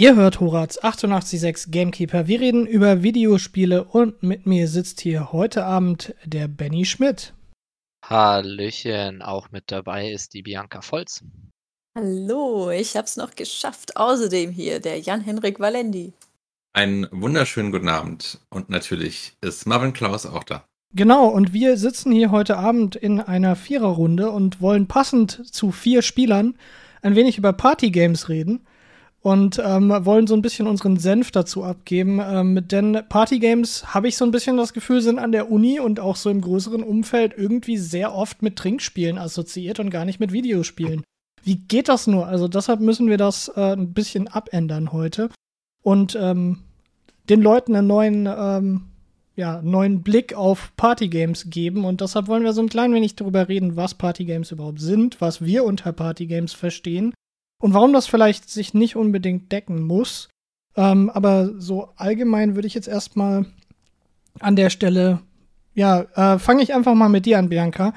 Ihr hört Horaz 886 Gamekeeper. Wir reden über Videospiele und mit mir sitzt hier heute Abend der Benny Schmidt. Hallöchen, auch mit dabei ist die Bianca Volz. Hallo, ich hab's noch geschafft. Außerdem hier der Jan-Henrik Valendi. Einen wunderschönen guten Abend und natürlich ist Marvin Klaus auch da. Genau, und wir sitzen hier heute Abend in einer Viererrunde und wollen passend zu vier Spielern ein wenig über Partygames reden und ähm, wollen so ein bisschen unseren Senf dazu abgeben. Ähm, denn Partygames, habe ich so ein bisschen das Gefühl, sind an der Uni und auch so im größeren Umfeld irgendwie sehr oft mit Trinkspielen assoziiert und gar nicht mit Videospielen. Wie geht das nur? Also deshalb müssen wir das äh, ein bisschen abändern heute und ähm, den Leuten einen neuen, ähm, ja, neuen Blick auf Partygames geben. Und deshalb wollen wir so ein klein wenig darüber reden, was Partygames überhaupt sind, was wir unter Partygames verstehen und warum das vielleicht sich nicht unbedingt decken muss. Ähm, aber so allgemein würde ich jetzt erstmal an der Stelle, ja, äh, fange ich einfach mal mit dir an, Bianca.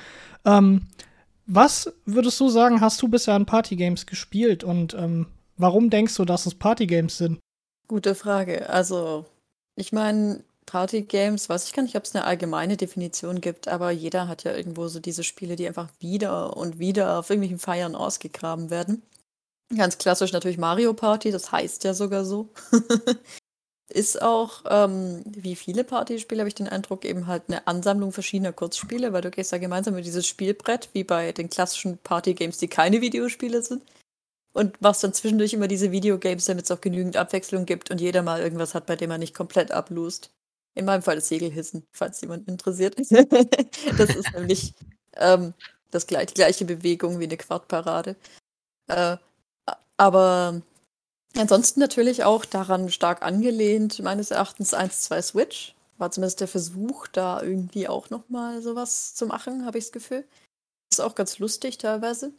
Ähm, was würdest du sagen, hast du bisher an Partygames gespielt und ähm, warum denkst du, dass es Partygames sind? Gute Frage. Also, ich meine, Partygames, weiß ich gar nicht, ob es eine allgemeine Definition gibt, aber jeder hat ja irgendwo so diese Spiele, die einfach wieder und wieder auf irgendwelchen Feiern ausgegraben werden. Ganz klassisch natürlich Mario Party, das heißt ja sogar so. Ist auch, ähm, wie viele Partyspiele, habe ich den Eindruck, eben halt eine Ansammlung verschiedener Kurzspiele, weil du gehst da gemeinsam mit dieses Spielbrett, wie bei den klassischen Partygames, die keine Videospiele sind. Und machst dann zwischendurch immer diese Videogames, damit es auch genügend Abwechslung gibt und jeder mal irgendwas hat, bei dem man nicht komplett ablust. In meinem Fall das Segelhissen, falls jemand interessiert. das ist nämlich ähm, das die gleiche Bewegung wie eine Quartparade. Äh, aber ansonsten natürlich auch daran stark angelehnt, meines Erachtens 1-2 Switch. War zumindest der Versuch, da irgendwie auch nochmal sowas zu machen, habe ich das Gefühl. Ist auch ganz lustig teilweise.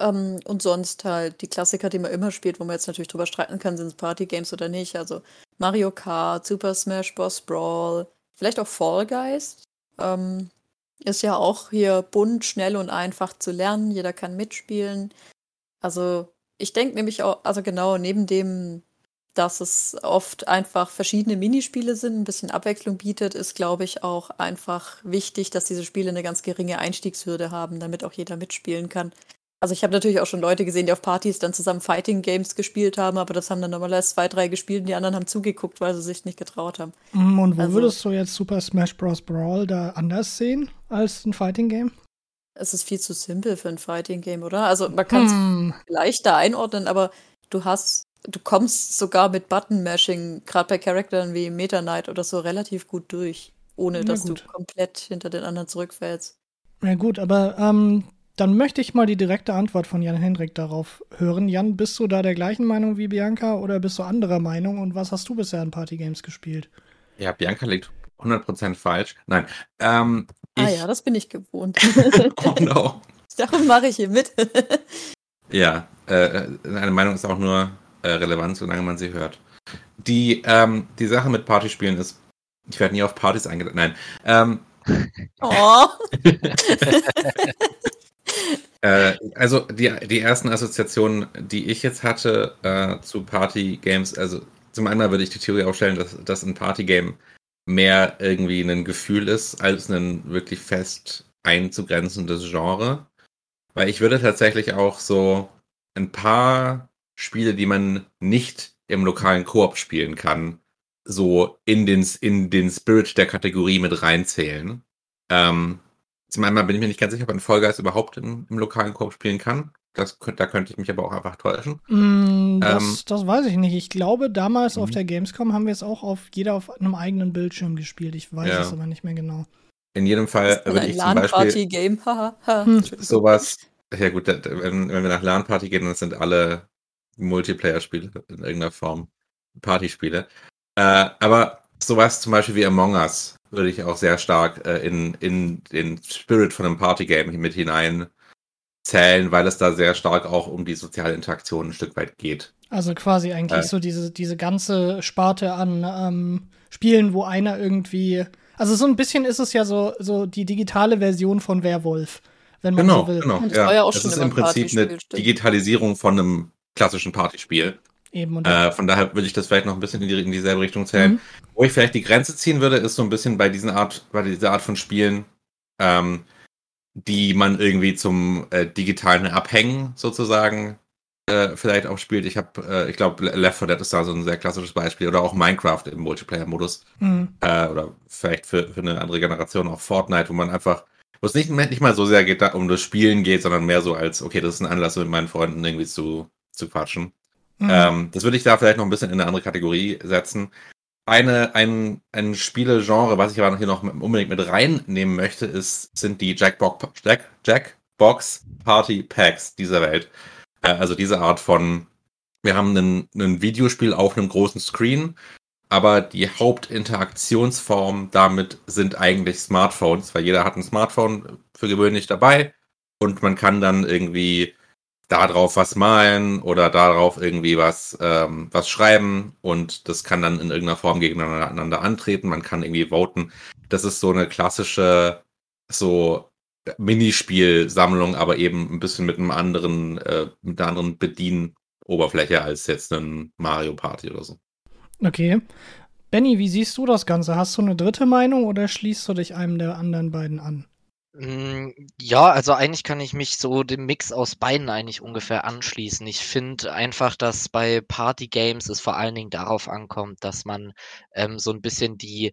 Ähm, und sonst halt die Klassiker, die man immer spielt, wo man jetzt natürlich drüber streiten kann, sind es Partygames oder nicht. Also Mario Kart, Super Smash Bros. Brawl, vielleicht auch Fall Guys. Ähm, ist ja auch hier bunt, schnell und einfach zu lernen. Jeder kann mitspielen. Also ich denke nämlich auch, also genau, neben dem, dass es oft einfach verschiedene Minispiele sind, ein bisschen Abwechslung bietet, ist, glaube ich, auch einfach wichtig, dass diese Spiele eine ganz geringe Einstiegshürde haben, damit auch jeder mitspielen kann. Also ich habe natürlich auch schon Leute gesehen, die auf Partys dann zusammen Fighting Games gespielt haben, aber das haben dann normalerweise zwei, drei gespielt und die anderen haben zugeguckt, weil sie sich nicht getraut haben. Mm, und wo also, würdest du jetzt Super Smash Bros. Brawl da anders sehen als ein Fighting Game? Es ist viel zu simpel für ein Fighting Game, oder? Also man kann es hm. leichter einordnen, aber du hast, du kommst sogar mit Button-Mashing, gerade bei Charakteren wie Meta Knight oder so, relativ gut durch, ohne Na dass gut. du komplett hinter den anderen zurückfällst. Na gut, aber ähm, dann möchte ich mal die direkte Antwort von Jan Hendrik darauf hören. Jan, bist du da der gleichen Meinung wie Bianca oder bist du anderer Meinung und was hast du bisher in Partygames gespielt? Ja, Bianca liegt 100% falsch. Nein. Ähm, ah ja, das bin ich gewohnt. oh no. Darum mache ich hier mit. ja, äh, eine Meinung ist auch nur äh, relevant, solange man sie hört. Die, ähm, die Sache mit Partyspielen ist, ich werde nie auf Partys eingeladen. Nein. Ähm, oh. äh, also die, die ersten Assoziationen, die ich jetzt hatte äh, zu Partygames, also zum einen würde ich die Theorie aufstellen, dass, dass ein Partygame mehr irgendwie ein Gefühl ist, als ein wirklich fest einzugrenzendes Genre. Weil ich würde tatsächlich auch so ein paar Spiele, die man nicht im lokalen Koop spielen kann, so in den, in den Spirit der Kategorie mit reinzählen. Ähm, zum einen bin ich mir nicht ganz sicher, ob ein Vollgeist überhaupt im, im lokalen Koop spielen kann. Das, da könnte ich mich aber auch einfach täuschen. Mm, das, ähm, das, weiß ich nicht. Ich glaube, damals auf mhm. der Gamescom haben wir es auch auf jeder auf einem eigenen Bildschirm gespielt. Ich weiß ja. es aber nicht mehr genau. In jedem Fall würde ich zum Beispiel Game. hm. sowas. Ja gut, wenn, wenn wir nach LAN-Party gehen, dann sind alle Multiplayer-Spiele in irgendeiner Form Partyspiele. Äh, aber sowas zum Beispiel wie Among Us würde ich auch sehr stark äh, in, in den Spirit von einem Partygame mit hinein zählen, weil es da sehr stark auch um die soziale Interaktion ein Stück weit geht. Also quasi eigentlich äh, so diese, diese ganze Sparte an ähm, Spielen, wo einer irgendwie. Also so ein bisschen ist es ja so, so die digitale Version von Werwolf, wenn man genau, so will. Genau, das, ja. ja das ist im Prinzip eine Digitalisierung von einem klassischen Partyspiel. Eben. Und Äh, von daher würde ich das vielleicht noch ein bisschen in, die, in dieselbe Richtung zählen. Mhm. Wo ich vielleicht die Grenze ziehen würde, ist so ein bisschen bei diesen Art, bei dieser Art von Spielen, ähm, die man irgendwie zum äh, digitalen Abhängen sozusagen äh, vielleicht auch spielt. Ich habe, äh, ich glaube, Left 4 Dead ist da so ein sehr klassisches Beispiel oder auch Minecraft im Multiplayer-Modus Mhm. äh, oder vielleicht für, für eine andere Generation auch Fortnite, wo man einfach, wo es nicht, nicht mal so sehr geht, da, um das Spielen geht, sondern mehr so als, okay, das ist ein Anlass, mit meinen Freunden irgendwie zu, zu quatschen. Mhm. Ähm, das würde ich da vielleicht noch ein bisschen in eine andere Kategorie setzen. Eine, ein, ein Spielegenre, was ich aber hier noch unbedingt mit reinnehmen möchte, ist, sind die Jackbox, Jack, Jackbox Party Packs dieser Welt. Äh, also diese Art von, wir haben ein Videospiel auf einem großen Screen, aber die Hauptinteraktionsform damit sind eigentlich Smartphones, weil jeder hat ein Smartphone für gewöhnlich dabei und man kann dann irgendwie darauf was malen oder darauf irgendwie was, ähm, was schreiben und das kann dann in irgendeiner Form gegeneinander antreten. Man kann irgendwie voten. Das ist so eine klassische, so Minispielsammlung, aber eben ein bisschen mit einem anderen, äh, mit einer anderen Bedienoberfläche als jetzt ein Mario Party oder so. Okay. Benny, wie siehst du das Ganze? Hast du eine dritte Meinung oder schließt du dich einem der anderen beiden an? Mm, Ja, also eigentlich kann ich mich so dem Mix aus beiden eigentlich ungefähr anschließen. Ich finde einfach, dass bei Party-Games es vor allen Dingen darauf ankommt, dass man ähm, so ein bisschen die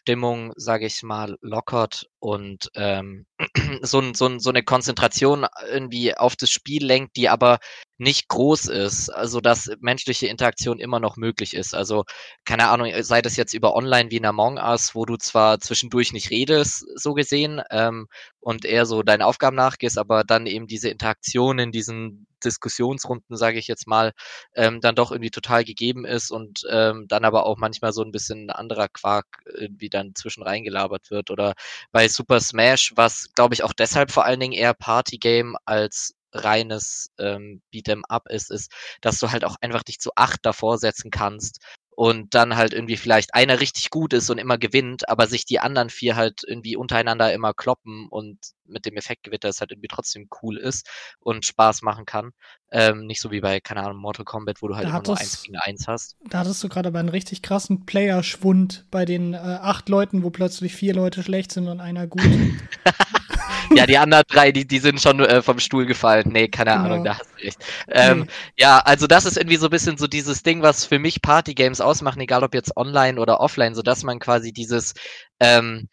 Stimmung, sage ich mal, lockert und ähm, so, so, so eine Konzentration irgendwie auf das Spiel lenkt, die aber nicht groß ist, also dass menschliche Interaktion immer noch möglich ist. Also keine Ahnung, sei das jetzt über Online wie in Among Us, wo du zwar zwischendurch nicht redest, so gesehen, ähm, und eher so deinen Aufgaben nachgehst, aber dann eben diese Interaktion in diesen Diskussionsrunden, sage ich jetzt mal, ähm, dann doch irgendwie total gegeben ist und ähm, dann aber auch manchmal so ein bisschen anderer Quark irgendwie dann zwischen reingelabert wird. Oder bei Super Smash, was glaube ich auch deshalb vor allen Dingen eher Partygame als reines ähm, Beat'em Up ist, ist, dass du halt auch einfach dich zu acht davor setzen kannst und dann halt irgendwie vielleicht einer richtig gut ist und immer gewinnt, aber sich die anderen vier halt irgendwie untereinander immer kloppen und mit dem Effektgewitter es halt irgendwie trotzdem cool ist und Spaß machen kann. Ähm, nicht so wie bei, keine Ahnung, Mortal Kombat, wo du halt Da immer nur eins gegen eins hast. Da hattest du gerade aber einen richtig krassen Playerschwund bei den äh, acht Leuten, wo plötzlich vier Leute schlecht sind und einer gut. Ja, die anderen drei, die, die sind schon äh, vom Stuhl gefallen. Nee, keine Genau. Ahnung, da hast du recht. Ähm, Nee. Ja, also das ist irgendwie so ein bisschen so dieses Ding, was für mich Partygames ausmachen, egal ob jetzt online oder offline, so dass man quasi dieses, ähm,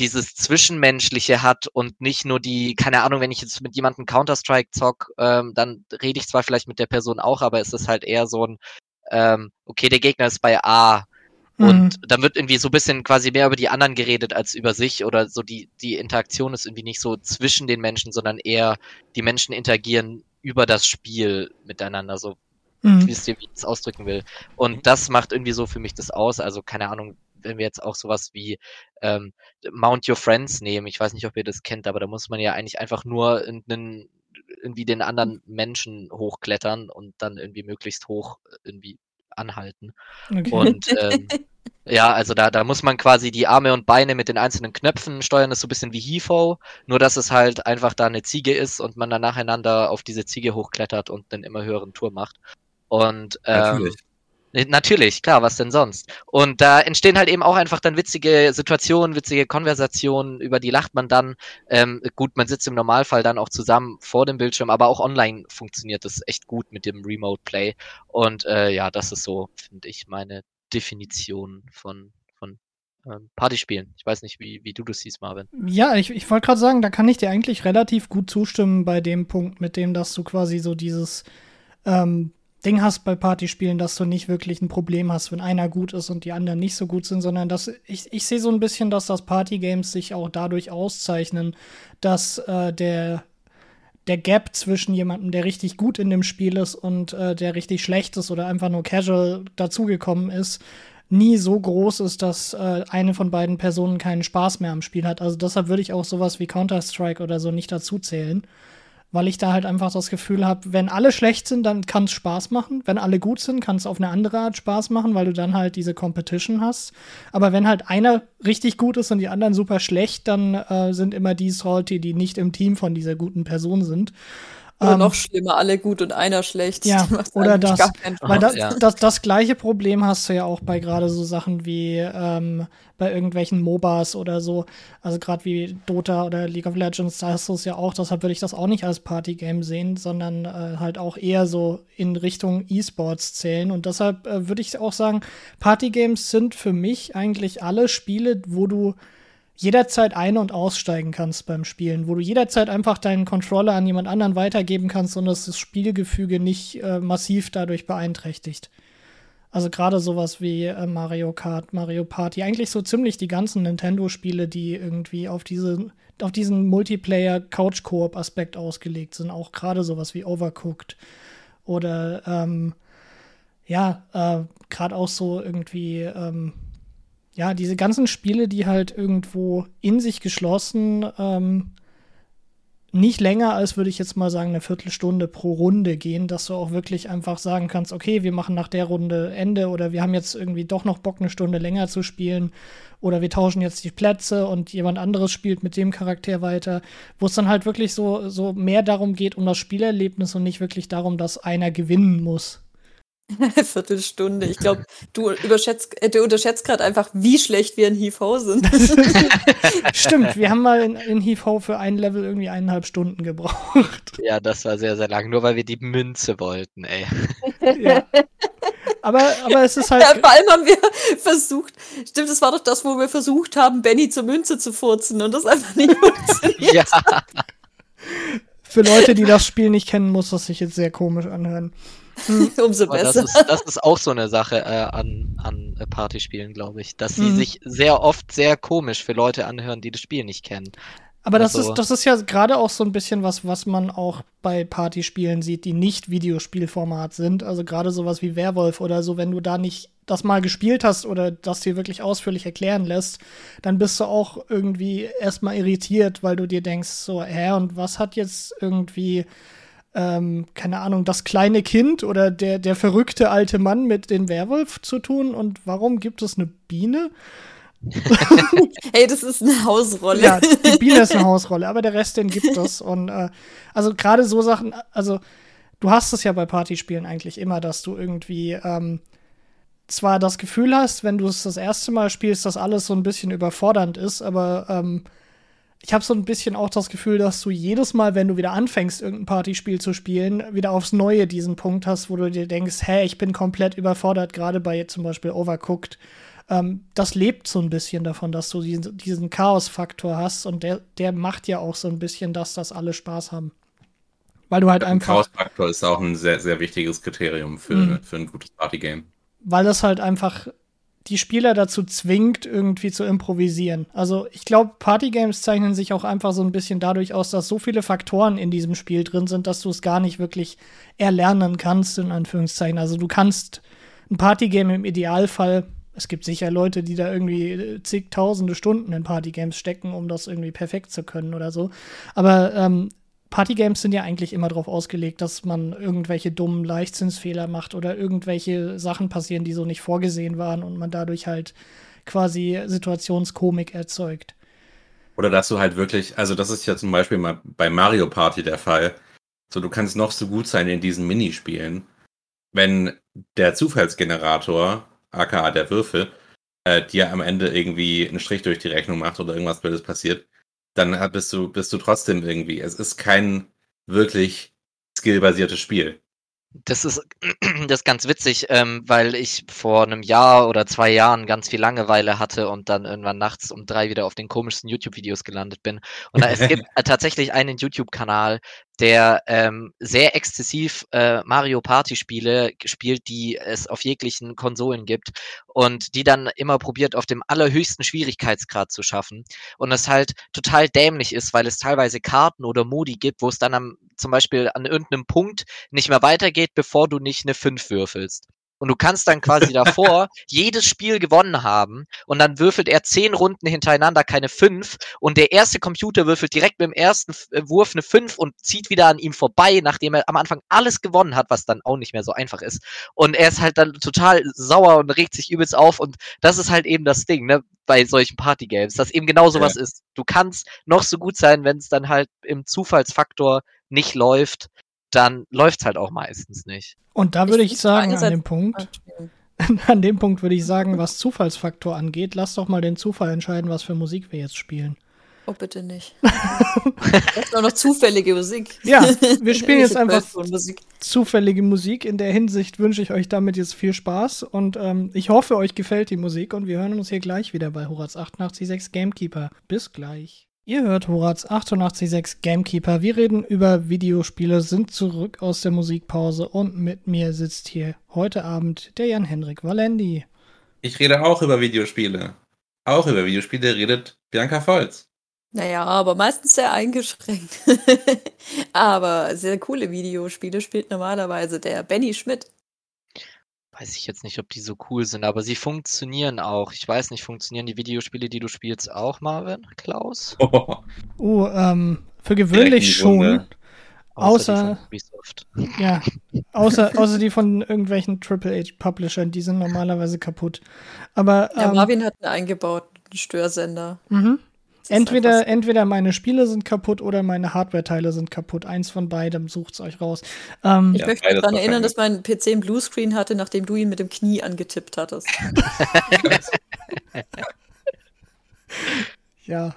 dieses Zwischenmenschliche hat und nicht nur die, keine Ahnung, wenn ich jetzt mit jemandem Counter-Strike zock, ähm, dann rede ich zwar vielleicht mit der Person auch, aber es ist halt eher so ein, ähm, okay, der Gegner ist bei A, Mhm. und dann wird irgendwie so ein bisschen quasi mehr über die anderen geredet als über sich oder so die, die Interaktion ist irgendwie nicht so zwischen den Menschen, sondern eher die Menschen interagieren über das Spiel miteinander, so Mhm. wisst ihr, wie ich das ausdrücken will. Und das macht irgendwie so für mich das aus. Also keine Ahnung, wenn wir jetzt auch sowas wie ähm, Mount Your Friends nehmen, ich weiß nicht, ob ihr das kennt, aber da muss man ja eigentlich einfach nur einen, irgendwie den anderen Menschen hochklettern und dann irgendwie möglichst hoch irgendwie anhalten. Okay. Und ähm, ja, also da, da muss man quasi die Arme und Beine mit den einzelnen Knöpfen steuern. Das ist so ein bisschen wie HIFO, nur dass es halt einfach da eine Ziege ist und man dann nacheinander auf diese Ziege hochklettert und einen immer höheren Tour macht. Und ähm, Natürlich. Äh, Natürlich, klar, was denn sonst? Und da entstehen halt eben auch einfach dann witzige Situationen, witzige Konversationen, über die lacht man dann. Ähm, gut, man sitzt im Normalfall dann auch zusammen vor dem Bildschirm, aber auch online funktioniert das echt gut mit dem Remote Play. Und äh, ja, das ist so, finde ich, meine Definition von, ähm, Partyspielen. Ich weiß nicht, wie, wie du das siehst, Marvin. Ja, ich, ich wollte gerade sagen, da kann ich dir eigentlich relativ gut zustimmen bei dem Punkt, mit dem, dass du quasi so dieses ähm, Ding hast bei Partyspielen, dass du nicht wirklich ein Problem hast, wenn einer gut ist und die anderen nicht so gut sind, sondern dass ich, ich sehe so ein bisschen, dass das Partygames sich auch dadurch auszeichnen, dass äh, der der Gap zwischen jemandem, der richtig gut in dem Spiel ist und äh, der richtig schlecht ist oder einfach nur casual dazugekommen ist, nie so groß ist, dass äh, eine von beiden Personen keinen Spaß mehr am Spiel hat. Also deshalb würde ich auch sowas wie Counter-Strike oder so nicht dazu zählen. Weil ich da halt einfach das Gefühl habe, wenn alle schlecht sind, dann kann es Spaß machen. Wenn alle gut sind, kann es auf eine andere Art Spaß machen, weil du dann halt diese Competition hast. Aber wenn halt einer richtig gut ist und die anderen super schlecht, dann äh, sind immer die salty, die nicht im Team von dieser guten Person sind. Oder Ähm, noch schlimmer, alle gut und einer schlecht. Ja, oder das. Weil das, Ja. das, das gleiche Problem hast du ja auch bei gerade so Sachen wie ähm, bei irgendwelchen MOBAs oder so. Also gerade wie Dota oder League of Legends, da hast du es ja auch. Deshalb würde ich das auch nicht als Partygame sehen, sondern äh, halt auch eher so in Richtung E-Sports zählen. Und deshalb äh, würde ich auch sagen, Partygames sind für mich eigentlich alle Spiele, wo du jederzeit ein- und aussteigen kannst beim Spielen, wo du jederzeit einfach deinen Controller an jemand anderen weitergeben kannst und dass das Spielgefüge nicht äh, massiv dadurch beeinträchtigt. Also gerade sowas wie äh, Mario Kart, Mario Party, eigentlich so ziemlich die ganzen Nintendo-Spiele, die irgendwie auf diese auf diesen Multiplayer-Couch-Koop-Aspekt ausgelegt sind, auch gerade sowas wie Overcooked oder ähm, ja, äh, gerade auch so irgendwie ähm, ja, diese ganzen Spiele, die halt irgendwo in sich geschlossen ähm, nicht länger als, würde ich jetzt mal sagen, eine Viertelstunde pro Runde gehen, dass du auch wirklich einfach sagen kannst, okay, wir machen nach der Runde Ende oder wir haben jetzt irgendwie doch noch Bock, eine Stunde länger zu spielen oder wir tauschen jetzt die Plätze und jemand anderes spielt mit dem Charakter weiter, wo es dann halt wirklich so, so mehr darum geht, um das Spielerlebnis und nicht wirklich darum, dass einer gewinnen muss. Viertelstunde. Ich glaube, du überschätzt, äh, du unterschätzt gerade einfach, wie schlecht wir in HIV sind. Stimmt, wir haben mal in, in HIV für ein Level irgendwie eineinhalb Stunden gebraucht. Ja, das war sehr, sehr lang. Nur weil wir die Münze wollten, ey. ja. Aber, aber es ist halt. Ja, vor allem haben wir versucht, stimmt, das war doch das, wo wir versucht haben, Benny zur Münze zu furzen und das einfach nicht funktioniert. Ja, Für Leute, die das Spiel nicht kennen, muss das sich jetzt sehr komisch anhören. Umso aber das besser. ist, das ist auch so eine Sache äh, an, an äh, Partyspielen, glaube ich. Dass sie Mhm. sich sehr oft sehr komisch für Leute anhören, die das Spiel nicht kennen. Aber das, Also- ist, das ist ja gerade auch so ein bisschen was, was man auch bei Partyspielen sieht, die nicht Videospielformat sind. Also gerade sowas wie Werwolf oder so, wenn du da nicht das mal gespielt hast oder das dir wirklich ausführlich erklären lässt, dann bist du auch irgendwie erstmal irritiert, weil du dir denkst, so, hä, und was hat jetzt irgendwie, ähm, keine Ahnung, das kleine Kind oder der, der verrückte alte Mann mit dem Werwolf zu tun und warum gibt es eine Biene? Hey, das ist eine Hausrolle. Ja, die Biene ist eine Hausrolle, aber der Rest, den gibt es. Und äh, also gerade so Sachen, also du hast es ja bei Partyspielen eigentlich immer, dass du irgendwie ähm, zwar das Gefühl hast, wenn du es das erste Mal spielst, dass alles so ein bisschen überfordernd ist, aber ähm, ich habe so ein bisschen auch das Gefühl, dass du jedes Mal, wenn du wieder anfängst, irgendein Partyspiel zu spielen, wieder aufs Neue diesen Punkt hast, wo du dir denkst, hä, ich bin komplett überfordert, gerade bei zum Beispiel Overcooked. Ähm, das lebt so ein bisschen davon, dass du diesen, diesen Chaos-Faktor hast und der, der macht ja auch so ein bisschen, dass das alle Spaß haben. Weil du halt Ein einfach, Chaos-Faktor ist auch ein sehr, sehr wichtiges Kriterium für, Mhm. für ein gutes Partygame. weil das halt einfach die Spieler dazu zwingt, irgendwie zu improvisieren. Also ich glaube, Partygames zeichnen sich auch einfach so ein bisschen dadurch aus, dass so viele Faktoren in diesem Spiel drin sind, dass du es gar nicht wirklich erlernen kannst, in Anführungszeichen. Also du kannst ein Partygame im Idealfall, es gibt sicher Leute, die da irgendwie äh, zigtausende Stunden in Partygames stecken, um das irgendwie perfekt zu können oder so. Aber ähm, Partygames sind ja eigentlich immer darauf ausgelegt, dass man irgendwelche dummen Leichtsinnsfehler macht oder irgendwelche Sachen passieren, die so nicht vorgesehen waren und man dadurch halt quasi Situationskomik erzeugt. Oder dass du halt wirklich, also das ist ja zum Beispiel mal bei Mario Party der Fall. So, du kannst noch so gut sein in diesen Minispielen. Wenn der Zufallsgenerator, aka der Würfel, äh, dir am Ende irgendwie einen Strich durch die Rechnung macht oder irgendwas Blödes passiert, dann bist du, bist du trotzdem irgendwie. Es ist kein wirklich skillbasiertes Spiel. Das ist, das ist ganz witzig, ähm, weil ich vor einem Jahr oder zwei Jahren ganz viel Langeweile hatte und dann irgendwann nachts um drei wieder auf den komischsten YouTube-Videos gelandet bin. Und da, es gibt tatsächlich einen YouTube-Kanal, der ähm, sehr exzessiv äh, Mario Party-Spiele spielt, die es auf jeglichen Konsolen gibt und die dann immer probiert, auf dem allerhöchsten Schwierigkeitsgrad zu schaffen. Und es halt total dämlich ist, weil es teilweise Karten oder Modi gibt, wo es dann am, zum Beispiel an irgendeinem Punkt nicht mehr weitergeht, bevor du nicht eine 5 würfelst. Und du kannst dann quasi davor jedes Spiel gewonnen haben und dann würfelt er zehn Runden hintereinander keine 5 und der erste Computer würfelt direkt mit dem ersten äh, Wurf eine 5 und zieht wieder an ihm vorbei, nachdem er am Anfang alles gewonnen hat, was dann auch nicht mehr so einfach ist. Und er ist halt dann total sauer und regt sich übelst auf und das ist halt eben das Ding, ne, bei solchen Partygames, dass eben genau sowas ist. Du kannst noch so gut sein, wenn es dann halt im Zufallsfaktor nicht läuft, dann läuft's halt auch meistens nicht. Und da würde ich, Ich sagen, an dem Punkt, an dem Punkt würde ich sagen, was Zufallsfaktor angeht, lass doch mal den Zufall entscheiden, was für Musik wir jetzt spielen. Oh, bitte nicht. das ist auch noch zufällige Musik. Ja, wir spielen jetzt einfach Quelltonmusik. zufällige Musik. In der Hinsicht wünsche ich euch damit jetzt viel Spaß und ähm, ich hoffe, euch gefällt die Musik und wir hören uns hier gleich wieder bei Horaz 886 Gamekeeper. Bis gleich. Ihr hört Horaz 886 Gamekeeper. Wir reden über Videospiele, sind zurück aus der Musikpause und mit mir sitzt hier heute Abend der Jan-Henrik Valendi. Ich rede auch über Videospiele. Auch über Videospiele redet Bianca Volz. Naja, aber meistens sehr eingeschränkt. aber sehr coole Videospiele spielt normalerweise der Benny Schmidt. Weiß ich jetzt nicht, ob die so cool sind, aber sie funktionieren auch. Ich weiß nicht, funktionieren die Videospiele, die du spielst, auch, Marvin? Klaus? Oh, ähm, für gewöhnlich schon. Runde. die Außer, von Ubisoft. ja, außer, außer die von irgendwelchen Triple-H-Publishern, die sind normalerweise kaputt. Aber Ja, ähm, Marvin hat einen eingebauten Störsender. mhm. Entweder, entweder meine Spiele sind kaputt oder meine Hardware-Teile sind kaputt. Eins von beidem, sucht's euch raus. Ähm, Ich Ja, möchte beides daran erinnern, dass mein PC einen Bluescreen hatte, nachdem du ihn mit dem Knie angetippt hattest. ja.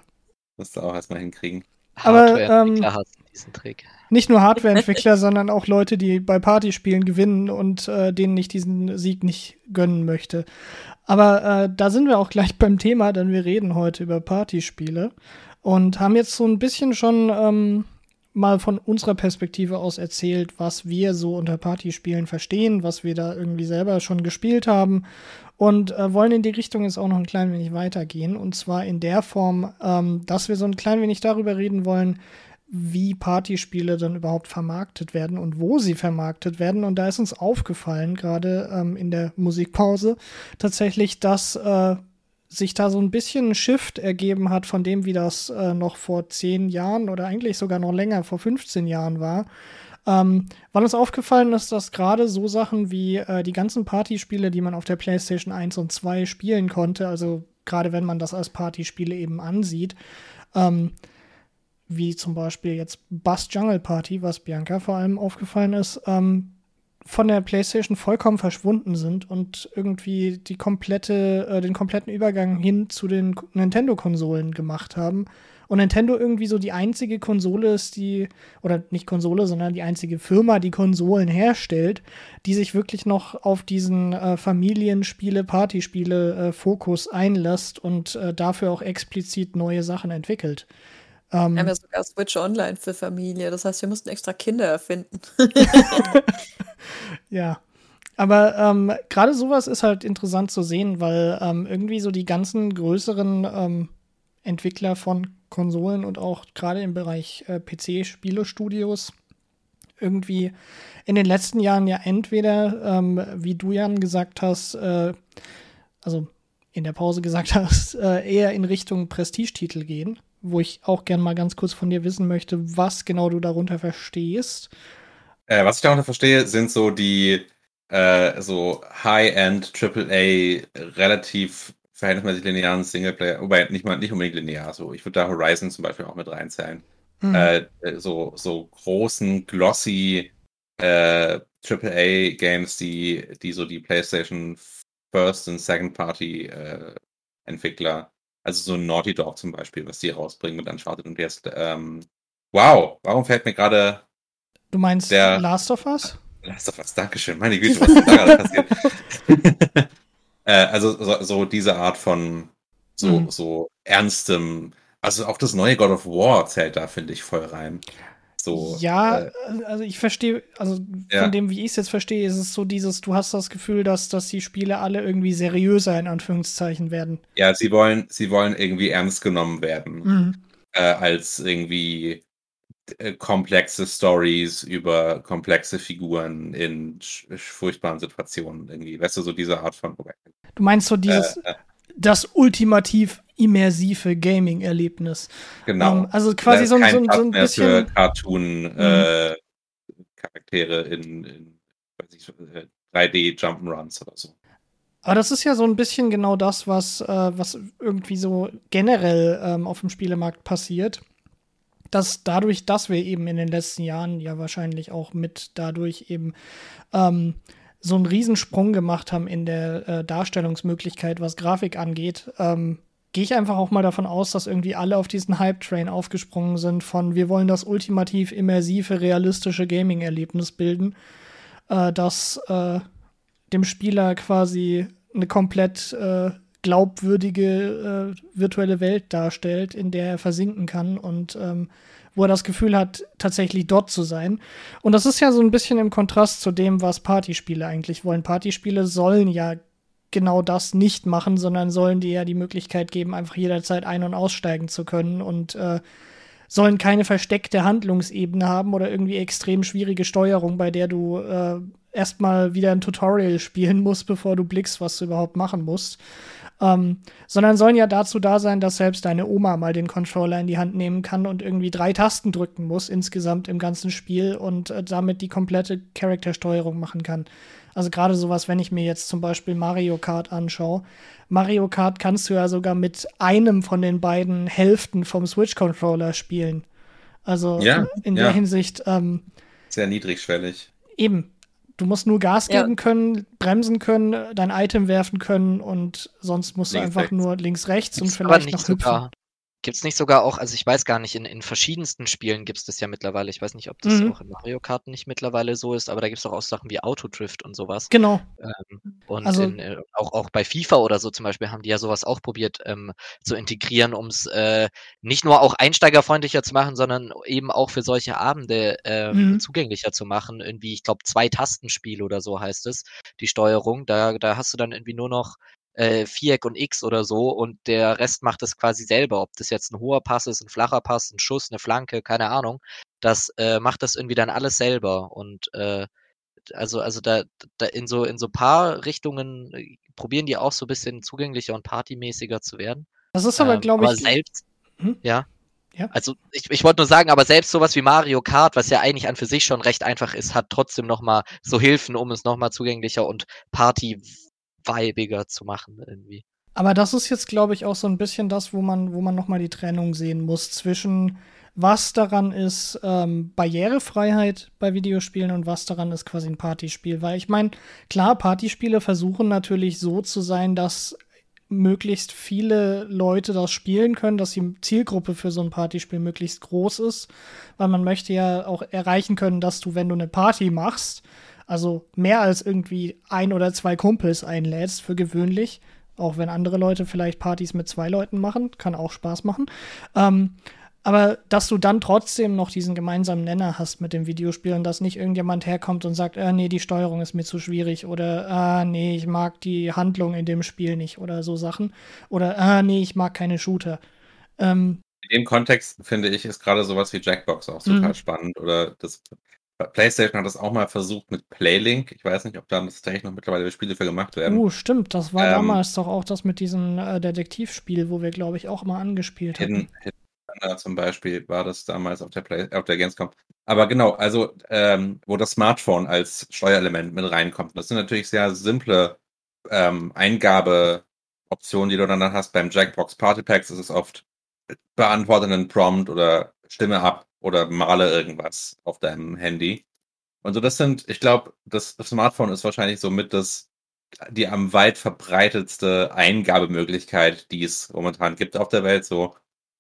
Musst du auch erstmal hinkriegen. Aber, ähm, hassen diesen Trick. Nicht nur Hardware-Entwickler, sondern auch Leute, die bei Partyspielen gewinnen und äh, denen ich diesen Sieg nicht gönnen möchte. Aber äh, da sind wir auch gleich beim Thema, denn wir reden heute über Partyspiele und haben jetzt so ein bisschen schon ähm, mal von unserer Perspektive aus erzählt, was wir so unter Partyspielen verstehen, was wir da irgendwie selber schon gespielt haben und äh, wollen in die Richtung jetzt auch noch ein klein wenig weitergehen. Und zwar in der Form, ähm, dass wir so ein klein wenig darüber reden wollen, wie Partyspiele dann überhaupt vermarktet werden und wo sie vermarktet werden. Und da ist uns aufgefallen, gerade ähm, in der Musikpause, tatsächlich, dass äh, sich da so ein bisschen ein Shift ergeben hat von dem, wie das äh, noch vor zehn Jahren oder eigentlich sogar noch länger, vor 15 Jahren war. Ähm, weil uns aufgefallen ist, dass gerade so Sachen wie äh, die ganzen Partyspiele, die man auf der PlayStation 1 und 2 spielen konnte, also gerade wenn man das als Partyspiele eben ansieht, ähm, wie zum Beispiel jetzt Bass Jungle Party, was Bianca vor allem aufgefallen ist, ähm, von der PlayStation vollkommen verschwunden sind und irgendwie die komplette, äh, den kompletten Übergang hin zu den Nintendo-Konsolen gemacht haben. Und Nintendo irgendwie so die einzige Konsole ist, die, oder nicht Konsole, sondern die einzige Firma, die Konsolen herstellt, die sich wirklich noch auf diesen äh, Familienspiele, Partyspiele-Fokus einlässt und äh, dafür auch explizit neue Sachen entwickelt. Ähm, Wir haben ja sogar Switch Online für Familie. Das heißt, wir mussten extra Kinder erfinden. Ja. Aber ähm, gerade sowas ist halt interessant zu sehen, weil ähm, irgendwie so die ganzen größeren ähm, Entwickler von Konsolen und auch gerade im Bereich äh, PC-Spielestudios irgendwie in den letzten Jahren ja entweder, ähm, wie du Jan gesagt hast, äh, also in der Pause gesagt hast, äh, eher in Richtung Prestigetitel gehen, wo ich auch gern mal ganz kurz von dir wissen möchte, was genau du darunter verstehst. Äh, was ich darunter verstehe, sind so die äh, so High-End AAA relativ verhältnismäßig linearen Singleplayer, wobei nicht mal nicht unbedingt linear. So, ich würde da Horizon zum Beispiel auch mit reinzählen. Mhm. Äh, so so großen glossy äh, AAA Games, die die so die PlayStation First und Second Party äh, Entwickler, also so Naughty Dog zum Beispiel, was die rausbringen mit Uncharted und jetzt ähm, Wow, warum fällt mir gerade Du meinst der- Last of Us? Last of Us, Dankeschön. Meine Güte, was ist da gerade passiert? äh, also so, so diese Art von so, Mhm. so ernstem, also auch das neue God of War zählt da, finde ich, voll rein. So, ja, äh, also ich verstehe, also Ja. von dem, wie ich es jetzt verstehe, ist es so dieses, du hast das Gefühl, dass, dass die Spiele alle irgendwie seriöser in Anführungszeichen werden. ja, sie wollen, sie wollen irgendwie ernst genommen werden, Mhm. äh, als irgendwie äh, komplexe Stories über komplexe Figuren in furchtbaren Situationen irgendwie. Weißt du, so diese Art von Du meinst so dieses, Äh, äh, das ultimativ immersive Gaming-Erlebnis. genau. Ähm, also quasi so, so, so ein bisschen. für Cartoon äh, Charaktere in, in ich, äh, 3D Jump'n'Runs oder so. Aber das ist ja so ein bisschen genau das, was, äh, was irgendwie so generell ähm, auf dem Spielemarkt passiert. dass dadurch, dass wir eben in den letzten Jahren ja wahrscheinlich auch mit dadurch eben ähm, so einen Riesensprung gemacht haben in der äh, Darstellungsmöglichkeit, was Grafik angeht, ähm, gehe ich einfach auch mal davon aus, dass irgendwie alle auf diesen Hype-Train aufgesprungen sind von wir wollen das ultimativ immersive, realistische Gaming-Erlebnis bilden, äh, das äh, dem Spieler quasi eine komplett äh, glaubwürdige äh, virtuelle Welt darstellt, in der er versinken kann und ähm, wo er das Gefühl hat, tatsächlich dort zu sein. Und das ist ja so ein bisschen im Kontrast zu dem, was Partyspiele eigentlich wollen. Partyspiele sollen ja genau das nicht machen, sondern sollen dir ja die Möglichkeit geben, einfach jederzeit ein- und aussteigen zu können und äh, sollen keine versteckte Handlungsebene haben oder irgendwie extrem schwierige Steuerung, bei der du äh, erstmal wieder ein Tutorial spielen musst, bevor du blickst, was du überhaupt machen musst. Ähm, sondern sollen ja dazu da sein, dass selbst deine Oma mal den Controller in die Hand nehmen kann und irgendwie drei Tasten drücken muss insgesamt im ganzen Spiel und äh, damit die komplette Charaktersteuerung machen kann. Also gerade sowas, wenn ich mir jetzt zum Beispiel Mario Kart anschaue. Mario Kart kannst du ja sogar mit einem von den beiden Hälften vom Switch-Controller spielen. Also ja, in ja. der Hinsicht. Ähm, Sehr niedrigschwellig. Eben. Du musst nur Gas Ja. geben können, bremsen können, dein Item werfen können und sonst musst du Links, einfach rechts. nur links, rechts und vielleicht noch hüpfen. sogar, gibt's nicht sogar auch, also ich weiß gar nicht, in, in verschiedensten Spielen gibt es das ja mittlerweile. Ich weiß nicht, ob das Mhm. auch in Mario Kart nicht mittlerweile so ist, aber da gibt es auch, auch Sachen wie Autodrift und sowas. Genau. Ähm, und Also- in, äh, auch, auch bei FIFA oder so zum Beispiel haben die ja sowas auch probiert ähm, zu integrieren, um es äh, nicht nur auch einsteigerfreundlicher zu machen, sondern eben auch für solche Abende ähm, Mhm. zugänglicher zu machen. Irgendwie, ich glaube, zwei Tastenspiel oder so heißt es, die Steuerung. Da, da hast du dann irgendwie nur noch äh, Viereck und X oder so und der Rest macht es quasi selber. Ob das jetzt ein hoher Pass ist, ein flacher Pass, ein Schuss, eine Flanke, keine Ahnung. Das äh, macht das irgendwie dann alles selber und äh, also, also da, da in so in so paar Richtungen äh, probieren die auch so ein bisschen zugänglicher und partymäßiger zu werden. Das ist aber, Ähm, glaube aber ich, selbst, Hm? ja. Ja. Also ich, ich wollte nur sagen, aber selbst sowas wie Mario Kart, was ja eigentlich an für sich schon recht einfach ist, hat trotzdem nochmal so Hilfen, um es nochmal zugänglicher und party-weibiger zu machen irgendwie. Aber das ist jetzt, glaube ich, auch so ein bisschen das, wo man, wo man nochmal die Trennung sehen muss zwischen was daran ist ähm, Barrierefreiheit bei Videospielen und was daran ist quasi ein Partyspiel. Weil ich meine, klar, Partyspiele versuchen natürlich so zu sein, dass möglichst viele Leute das spielen können, dass die Zielgruppe für so ein Partyspiel möglichst groß ist, weil man möchte ja auch erreichen können, dass du, wenn du eine Party machst, also mehr als irgendwie ein oder zwei Kumpels einlädst für gewöhnlich, auch wenn andere Leute vielleicht Partys mit zwei Leuten machen, kann auch Spaß machen. Ähm, aber dass du dann trotzdem noch diesen gemeinsamen Nenner hast mit dem Videospiel und dass nicht irgendjemand herkommt und sagt, äh, nee, die Steuerung ist mir zu schwierig oder ah, nee, ich mag die Handlung in dem Spiel nicht oder so Sachen. Oder ah, nee, ich mag keine Shooter. Ähm, In dem Kontext finde ich, ist gerade sowas wie Jackbox auch total Mhm. spannend. Oder das PlayStation hat das auch mal versucht mit Playlink. Ich weiß nicht, ob da tatsächlich noch mittlerweile Spiele für gemacht werden. uh, stimmt, das war Ähm, damals doch auch das mit diesem äh, Detektivspiel, wo wir, glaube ich, auch mal angespielt Thunder zum Beispiel war das damals auf der, Play, auf der Gamescom. Aber genau, also ähm, wo das Smartphone als Steuerelement mit reinkommt. Das sind natürlich sehr simple ähm, Eingabeoptionen, die du dann hast. Beim Jackbox Party Packs ist es oft beantworte einen Prompt oder stimme ab oder male irgendwas auf deinem Handy. Und so, das sind, ich glaube, das, Smartphone ist wahrscheinlich so mit das, die am weit verbreitetste Eingabemöglichkeit, die es momentan gibt auf der Welt. So,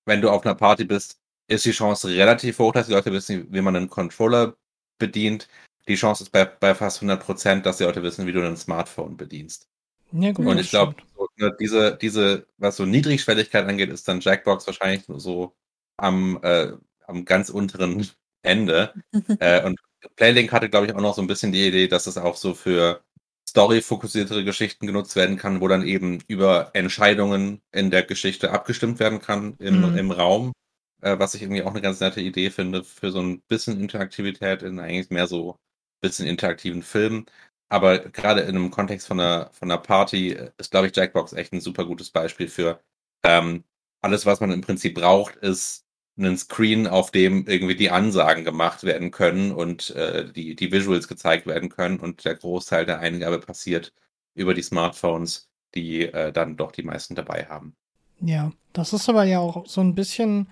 wenn du auf einer Party bist, ist die Chance relativ hoch, dass die Leute wissen, wie man einen Controller bedient. Die Chance ist bei, bei fast 100 Prozent, dass die Leute wissen, wie du ein Smartphone bedienst. Ja, gut, Und ich glaube, so, ne, diese, diese, was so Niedrigschwelligkeit angeht, ist dann Jackbox wahrscheinlich nur so am, äh, am ganz unteren Ende. äh, und Playlink hatte, glaube ich, auch noch so ein bisschen die Idee, dass es auch so für story-fokussiertere Geschichten genutzt werden kann, wo dann eben über Entscheidungen in der Geschichte abgestimmt werden kann im, Mhm. im Raum. Äh, was ich irgendwie auch eine ganz nette Idee finde für so ein bisschen Interaktivität in eigentlich mehr so bisschen interaktiven Filmen. Aber gerade in einem Kontext von einer, von einer Party äh, ist, glaube ich, Jackbox echt ein super gutes Beispiel für ähm, alles, was man im Prinzip braucht, ist einen Screen, auf dem irgendwie die Ansagen gemacht werden können und äh, die, die Visuals gezeigt werden können und der Großteil der Eingabe passiert über die Smartphones, die äh, dann doch die meisten dabei haben. Ja, das ist aber ja auch so ein bisschen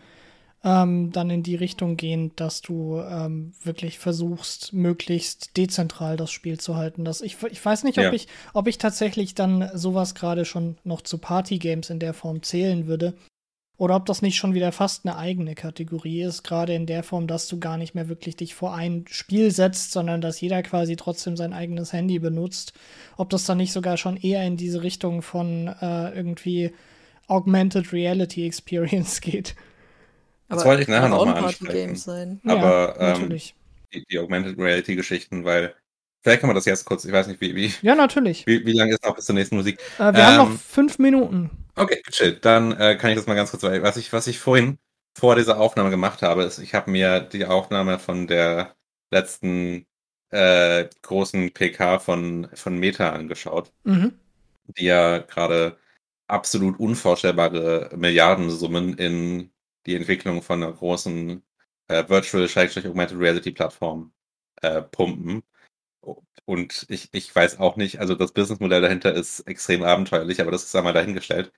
ähm, dann in die Richtung gehen, dass du ähm, wirklich versuchst, möglichst dezentral das Spiel zu halten. Das, ich, ich weiß nicht, ob, Ja. ich, ob ich tatsächlich dann sowas gerade schon noch zu Partygames in der Form zählen würde. Oder ob das nicht schon wieder fast eine eigene Kategorie ist, gerade in der Form, dass du gar nicht mehr wirklich dich vor ein Spiel setzt, sondern dass jeder quasi trotzdem sein eigenes Handy benutzt. Ob das dann nicht sogar schon eher in diese Richtung von äh, irgendwie Augmented Reality Experience geht. Das wollte ich nachher kann noch auch mal ein ansprechen. Aber, ja, ähm, natürlich. Die, die Augmented Reality Geschichten, weil vielleicht kann man das jetzt kurz, ich weiß nicht, wie, wie, Ja, natürlich. wie, wie lange ist noch bis zur nächsten Musik? Äh, wir haben Ähm, noch fünf Minuten. Okay, chill. Dann äh, kann ich das mal ganz kurz, was ich, was ich vorhin vor dieser Aufnahme gemacht habe, ist, ich habe mir die Aufnahme von der letzten äh, großen PK von, von Meta angeschaut, Mhm. die ja gerade absolut unvorstellbare Milliardensummen in die Entwicklung von einer großen äh, Virtual-Augmented Reality-Plattform äh, pumpen. Und ich, ich weiß auch nicht, also das Businessmodell dahinter ist extrem abenteuerlich, aber das ist einmal dahingestellt.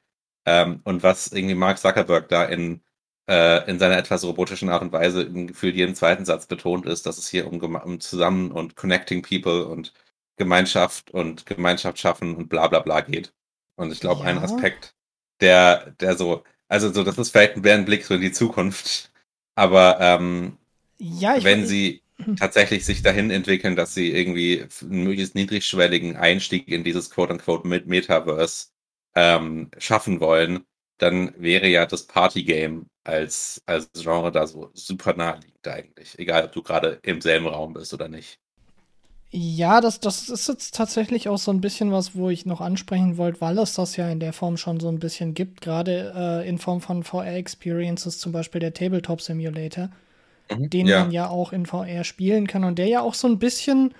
Ähm, und was irgendwie Mark Zuckerberg da in, äh, in seiner etwas robotischen Art und Weise im Gefühl jeden zweiten Satz betont ist, dass es hier um, um Zusammen und Connecting People und Gemeinschaft und Gemeinschaft schaffen und bla bla bla geht. Und ich glaube, ein Ja. Aspekt, der, der so, also so, das ist vielleicht ein, ein Blick so in die Zukunft, aber ähm, Ja, wenn sie tatsächlich sich dahin entwickeln, dass sie irgendwie einen möglichst niedrigschwelligen Einstieg in dieses Quote-unquote Metaverse ähm, schaffen wollen, dann wäre ja das Partygame als, als Genre da so super naheliegend eigentlich. Egal, ob du gerade im selben Raum bist oder nicht. Ja, das, das ist jetzt tatsächlich auch so ein bisschen was, wo ich noch ansprechen wollte, weil es das ja in der Form schon so ein bisschen gibt, gerade äh, in Form von VR-Experiences, zum Beispiel der Tabletop Simulator, den ja. man ja auch in VR spielen kann und der ja auch so ein bisschen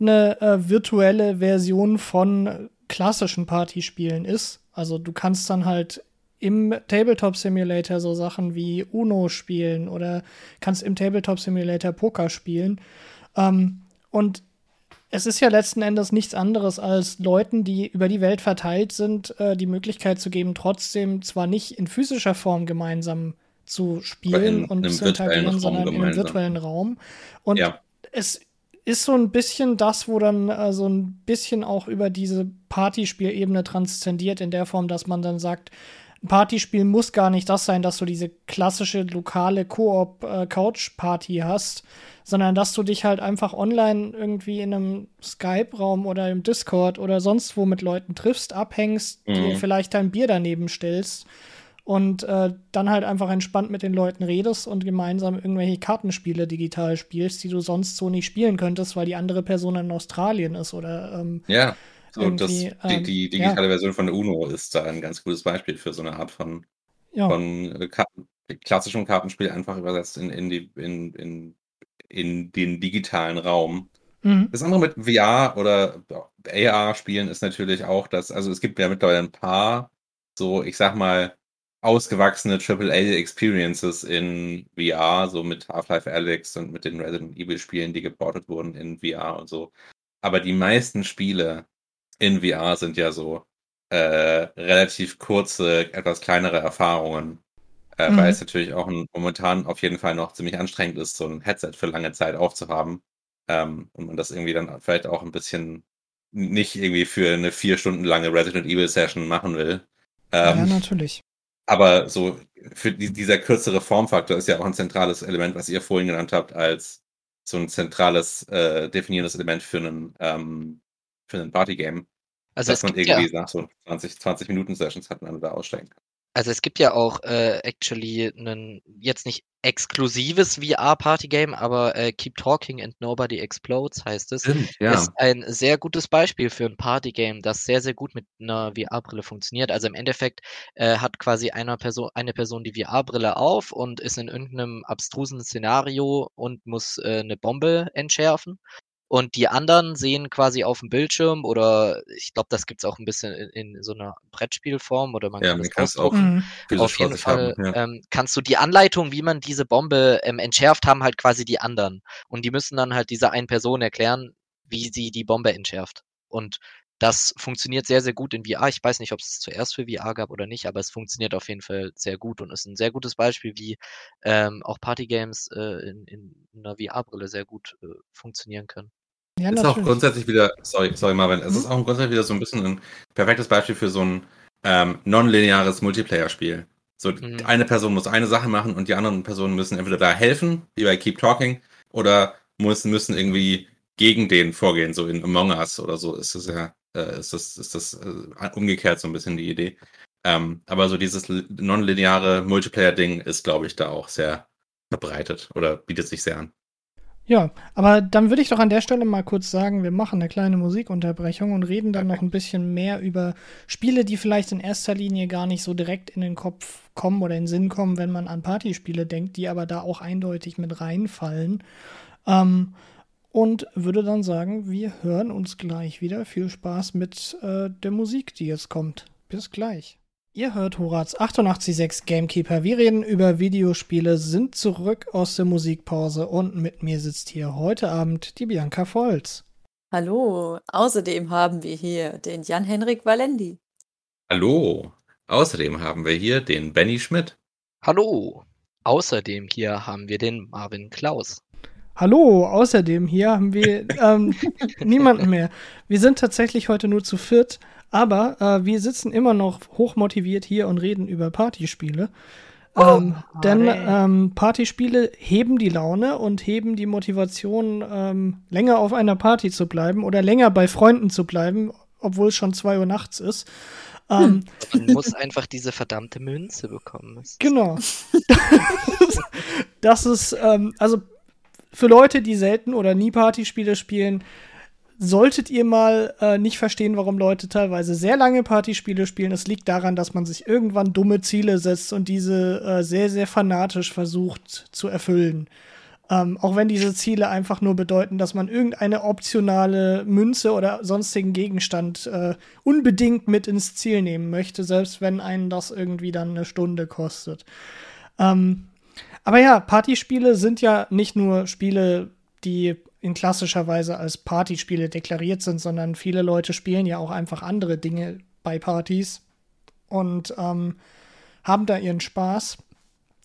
eine äh, virtuelle Version von klassischen Partyspielen ist. Also du kannst dann halt im Tabletop Simulator so Sachen wie Uno spielen oder kannst im Tabletop Simulator Poker spielen. Ähm, und es ist ja letzten Endes nichts anderes als Leuten, die über die Welt verteilt sind, äh, die Möglichkeit zu geben, trotzdem zwar nicht in physischer Form gemeinsam zu spielen in und zu interagieren, Raum sondern in einem virtuellen Raum. Und Ja. es ist so ein bisschen das, wo dann äh, so ein bisschen auch über diese Partyspielebene transzendiert, in der Form, dass man dann sagt, ein Partyspiel muss gar nicht das sein, dass du diese klassische lokale Koop-Couch-Party hast, sondern dass du dich halt einfach online irgendwie in einem Skype-Raum oder im Discord oder sonst wo mit Leuten triffst, abhängst, Mhm. dir vielleicht dein Bier daneben stellst und äh, dann halt einfach entspannt mit den Leuten redest und gemeinsam irgendwelche Kartenspiele digital spielst, die du sonst so nicht spielen könntest, weil die andere Person in Australien ist oder ähm, Ja. So, das, die, ähm, die ja. digitale Version von Uno ist da ein ganz gutes Beispiel für so eine Art von, ja. von äh, Karten, klassischem Kartenspiel einfach übersetzt in, in, die, in, in, in den digitalen Raum. Mhm. Das andere mit VR oder AR-Spielen ist natürlich auch, dass, also es gibt ja mittlerweile ein paar so, ich sag mal, ausgewachsene AAA-Experiences in VR, so mit Half-Life Alyx und mit den Resident Evil-Spielen, die geportet wurden in VR und so. Aber die meisten Spiele in VR sind ja so äh, relativ kurze, etwas kleinere Erfahrungen. Äh, Mhm. Weil es natürlich auch ein, momentan auf jeden Fall noch ziemlich anstrengend ist, so ein Headset für lange Zeit aufzuhaben. Ähm, und man das irgendwie dann vielleicht auch ein bisschen nicht irgendwie für eine vier Stunden lange Resident Evil Session machen will. ja, Ähm, natürlich. Aber so für die, dieser kürzere Formfaktor ist ja auch ein zentrales Element, was ihr vorhin genannt habt, als so ein zentrales, äh, definierendes Element für einen, ähm, für einen Partygame. Also dass man gibt ja, irgendwie nach so 20, 20 Minuten Sessions hat man da aussteigen kann. Also es gibt ja auch äh, actually einen jetzt nicht exklusives VR-Party-Game, aber äh, Keep Talking and Nobody Explodes heißt es. Stimmt, Ist ein sehr gutes Beispiel für ein Partygame, das sehr, sehr gut mit einer VR-Brille funktioniert. Also im Endeffekt äh, hat quasi einer Person, eine Person die VR-Brille auf und ist in irgendeinem abstrusen Szenario und muss äh, eine Bombe entschärfen. Und die anderen sehen quasi auf dem Bildschirm oder ich glaube, das gibt's auch ein bisschen in, in so einer Brettspielform oder man Ja, kann kann's auch. Mhm. Auf jeden Fall haben, ja. ähm, kannst du die Anleitung, wie man diese Bombe ähm, entschärft, haben halt quasi die anderen. Und die müssen dann halt dieser einen Person erklären, wie sie die Bombe entschärft. Und das funktioniert sehr, sehr gut in VR. Ich weiß nicht, ob es zuerst für VR gab oder nicht, aber es funktioniert auf jeden Fall sehr gut und ist ein sehr gutes Beispiel, wie ähm, auch Partygames äh, in, in einer VR-Brille sehr gut äh, funktionieren können. Ja, ist auch grundsätzlich wieder, sorry, sorry Marvin, es hm? ist auch grundsätzlich wieder so ein bisschen ein perfektes Beispiel für so ein ähm, non-lineares Multiplayer-Spiel. So, mhm. eine Person muss eine Sache machen und die anderen Personen müssen entweder da helfen, wie bei Keep Talking, oder müssen, müssen irgendwie gegen den vorgehen, so in Among Us oder so ist es ja, äh, ist das, ist das äh, umgekehrt so ein bisschen die Idee. Ähm, aber so dieses non-lineare Multiplayer-Ding ist, glaube ich, da auch sehr verbreitet oder bietet sich sehr an. Ja, aber dann würde ich doch an der Stelle mal kurz sagen, wir machen eine kleine Musikunterbrechung und reden dann noch ein bisschen mehr über Spiele, die vielleicht in erster Linie gar nicht so direkt in den Kopf kommen oder in den Sinn kommen, wenn man an Partyspiele denkt, die aber da auch eindeutig mit reinfallen. Ähm, und würde dann sagen, wir hören uns gleich wieder. Viel Spaß mit äh, der Musik, die jetzt kommt. Bis gleich. Ihr hört Horaz 886 Gamekeeper. Wir reden über Videospiele, sind zurück aus der Musikpause und mit mir sitzt hier heute Abend die Bianca Volz. Hallo, außerdem haben wir hier den Jan-Henrik Valendi. Hallo, außerdem haben wir hier den Benny Schmidt. Hallo, außerdem hier haben wir den Marvin Klaus. Hallo, außerdem hier haben wir ähm, niemanden mehr. Wir sind tatsächlich heute nur zu viert, aber äh, wir sitzen immer noch hochmotiviert hier und reden über Partyspiele. Oh, ähm, denn ähm, Partyspiele heben die Laune und heben die Motivation, ähm, länger auf einer Party zu bleiben oder länger bei Freunden zu bleiben, obwohl es schon zwei Uhr nachts ist. Ähm, Man muss einfach diese verdammte Münze bekommen. Genau. das ist, ähm, also für Leute, die selten oder nie Partyspiele spielen, solltet ihr mal äh, nicht verstehen, warum Leute teilweise sehr lange Partyspiele spielen. Es liegt daran, dass man sich irgendwann dumme Ziele setzt und diese äh, sehr, sehr fanatisch versucht zu erfüllen. Ähm, auch wenn diese Ziele einfach nur bedeuten, dass man irgendeine optionale Münze oder sonstigen Gegenstand äh, unbedingt mit ins Ziel nehmen möchte, selbst wenn einen das irgendwie dann eine Stunde kostet. Ähm, aber ja, Partyspiele sind ja nicht nur Spiele, die in klassischer Weise als Partyspiele deklariert sind, sondern viele Leute spielen ja auch einfach andere Dinge bei Partys und ähm, haben da ihren Spaß.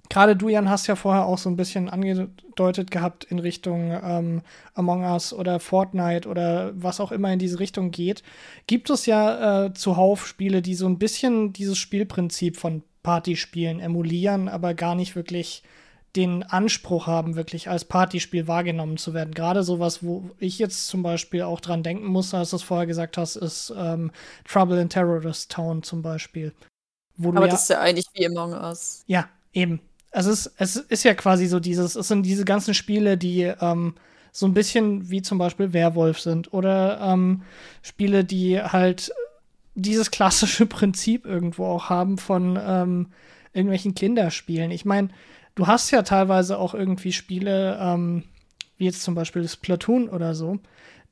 Gerade du, Jan, hast ja vorher auch so ein bisschen angedeutet gehabt in Richtung ähm, Among Us oder Fortnite oder was auch immer in diese Richtung geht. Gibt es ja äh, zuhauf Spiele, die so ein bisschen dieses Spielprinzip von Partyspielen emulieren, aber gar nicht wirklich den Anspruch haben, wirklich als Partyspiel wahrgenommen zu werden. Gerade sowas, wo ich jetzt zum Beispiel auch dran denken muss, als du es vorher gesagt hast, ist ähm, Trouble in Terrorist Town zum Beispiel. Aber ja, das ist ja eigentlich wie Among Us. Ja, eben. Es ist, es ist ja quasi so dieses, es sind diese ganzen Spiele, die ähm, so ein bisschen wie zum Beispiel Werwolf sind oder ähm, Spiele, die halt dieses klassische Prinzip irgendwo auch haben von ähm, irgendwelchen Kinderspielen. Ich meine, du hast ja teilweise auch irgendwie Spiele, ähm, wie jetzt zum Beispiel das Platoon oder so,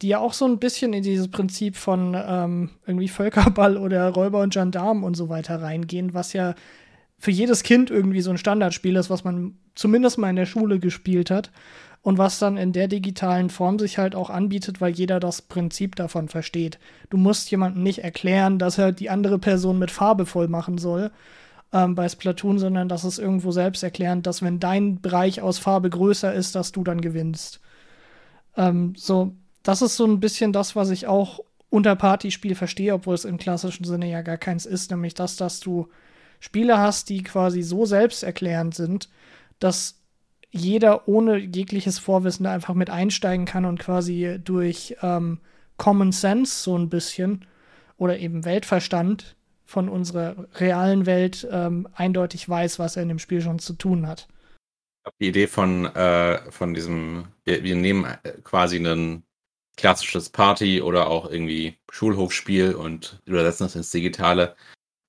die ja auch so ein bisschen in dieses Prinzip von ähm, irgendwie Völkerball oder Räuber und Gendarmen und so weiter reingehen, was ja für jedes Kind irgendwie so ein Standardspiel ist, was man zumindest mal in der Schule gespielt hat und was dann in der digitalen Form sich halt auch anbietet, weil jeder das Prinzip davon versteht. Du musst jemandem nicht erklären, dass er die andere Person mit Farbe voll machen soll, ähm, bei Splatoon, sondern das ist irgendwo selbsterklärend, dass wenn dein Bereich aus Farbe größer ist, dass du dann gewinnst. Ähm, so, das ist so ein bisschen das, was ich auch unter Partyspiel verstehe, obwohl es im klassischen Sinne ja gar keins ist, nämlich das, dass du Spiele hast, die quasi so selbsterklärend sind, dass jeder ohne jegliches Vorwissen da einfach mit einsteigen kann und quasi durch ähm, Common Sense so ein bisschen oder eben Weltverstand von unserer realen Welt ähm, eindeutig weiß, was er in dem Spiel schon zu tun hat. Die Idee von, äh, von diesem, wir, wir nehmen äh, quasi ein klassisches Party oder auch irgendwie Schulhofspiel und übersetzen das ins Digitale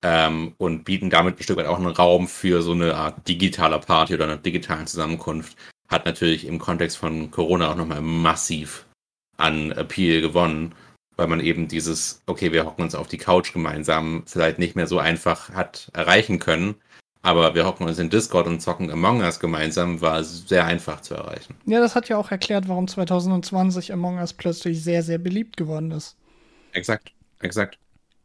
ähm, und bieten damit ein Stück weit auch einen Raum für so eine Art digitaler Party oder einer digitalen Zusammenkunft. Hat natürlich im Kontext von Corona auch nochmal massiv an Appeal gewonnen weil man eben dieses, okay, wir hocken uns auf die Couch gemeinsam, vielleicht nicht mehr so einfach hat erreichen können. Aber wir hocken uns in Discord und zocken Among Us gemeinsam, war sehr einfach zu erreichen. Ja, das hat ja auch erklärt, warum 2020 Among Us plötzlich sehr, sehr beliebt geworden ist. Exakt. exakt.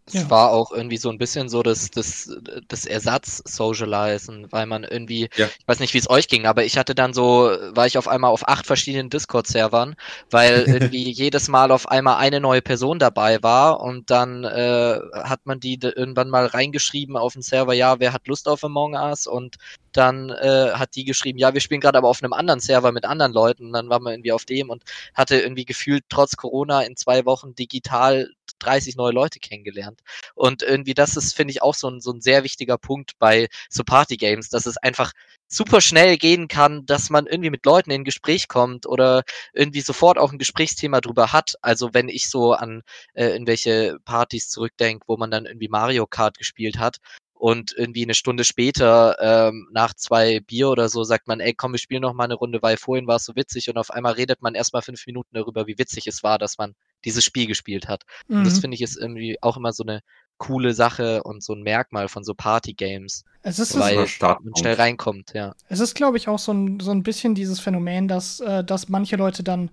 Es Ja. war auch irgendwie so ein bisschen so das, das, das Ersatz-Socializen, weil man irgendwie, Ja. ich weiß nicht, wie es euch ging, aber ich hatte dann so, war ich auf einmal auf acht verschiedenen Discord-Servern, weil irgendwie jedes Mal auf einmal eine neue Person dabei war und dann äh, hat man die irgendwann mal reingeschrieben auf den Server, ja, wer hat Lust auf Among Us und dann äh, hat die geschrieben, ja, wir spielen gerade aber auf einem anderen Server mit anderen Leuten und dann waren wir irgendwie auf dem und hatte irgendwie gefühlt trotz Corona in zwei Wochen digital 30 neue Leute kennengelernt. Und irgendwie das ist, finde ich, auch so ein, so ein sehr wichtiger Punkt bei so Party-Games, dass es einfach super schnell gehen kann, dass man irgendwie mit Leuten in Gespräch kommt oder irgendwie sofort auch ein Gesprächsthema drüber hat. Also wenn ich so an äh, irgendwelche Partys zurückdenke, wo man dann irgendwie Mario Kart gespielt hat und irgendwie eine Stunde später ähm, nach zwei Bier oder so sagt man, ey komm, wir spielen noch mal eine Runde, weil vorhin war es so witzig und auf einmal redet man erstmal fünf Minuten darüber, wie witzig es war, dass man dieses Spiel gespielt hat. Und das Mhm. finde ich ist irgendwie auch immer so eine coole Sache und so ein Merkmal von so Party-Games, Es ist, Weil- war man schnell reinkommt, ja. Es ist, glaube ich, auch so ein, so ein bisschen dieses Phänomen, dass, äh, dass manche Leute dann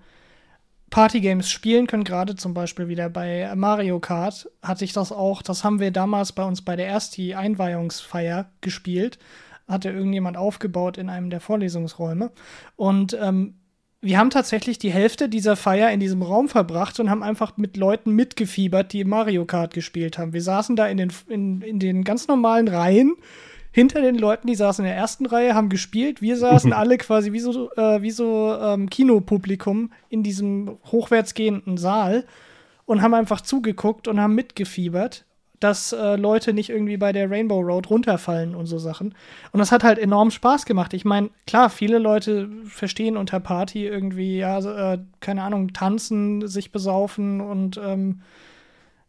Partygames spielen können, gerade zum Beispiel wieder bei Mario Kart hatte ich das auch, das haben wir damals bei uns bei der ersten Einweihungsfeier gespielt, hatte irgendjemand aufgebaut in einem der Vorlesungsräume und ähm, wir haben tatsächlich die Hälfte dieser Feier in diesem Raum verbracht und haben einfach mit Leuten mitgefiebert, die Mario Kart gespielt haben. Wir saßen da in den, in, in den ganz normalen Reihen hinter den Leuten, die saßen in der ersten Reihe, haben gespielt. Wir saßen alle quasi wie so, äh, wie so ähm, Kinopublikum in diesem hochwärts gehenden Saal und haben einfach zugeguckt und haben mitgefiebert, dass äh, Leute nicht irgendwie bei der Rainbow Road runterfallen und so Sachen. Und das hat halt enorm Spaß gemacht. Ich meine, klar, viele Leute verstehen unter Party irgendwie, ja, äh, keine Ahnung, tanzen, sich besaufen und ähm,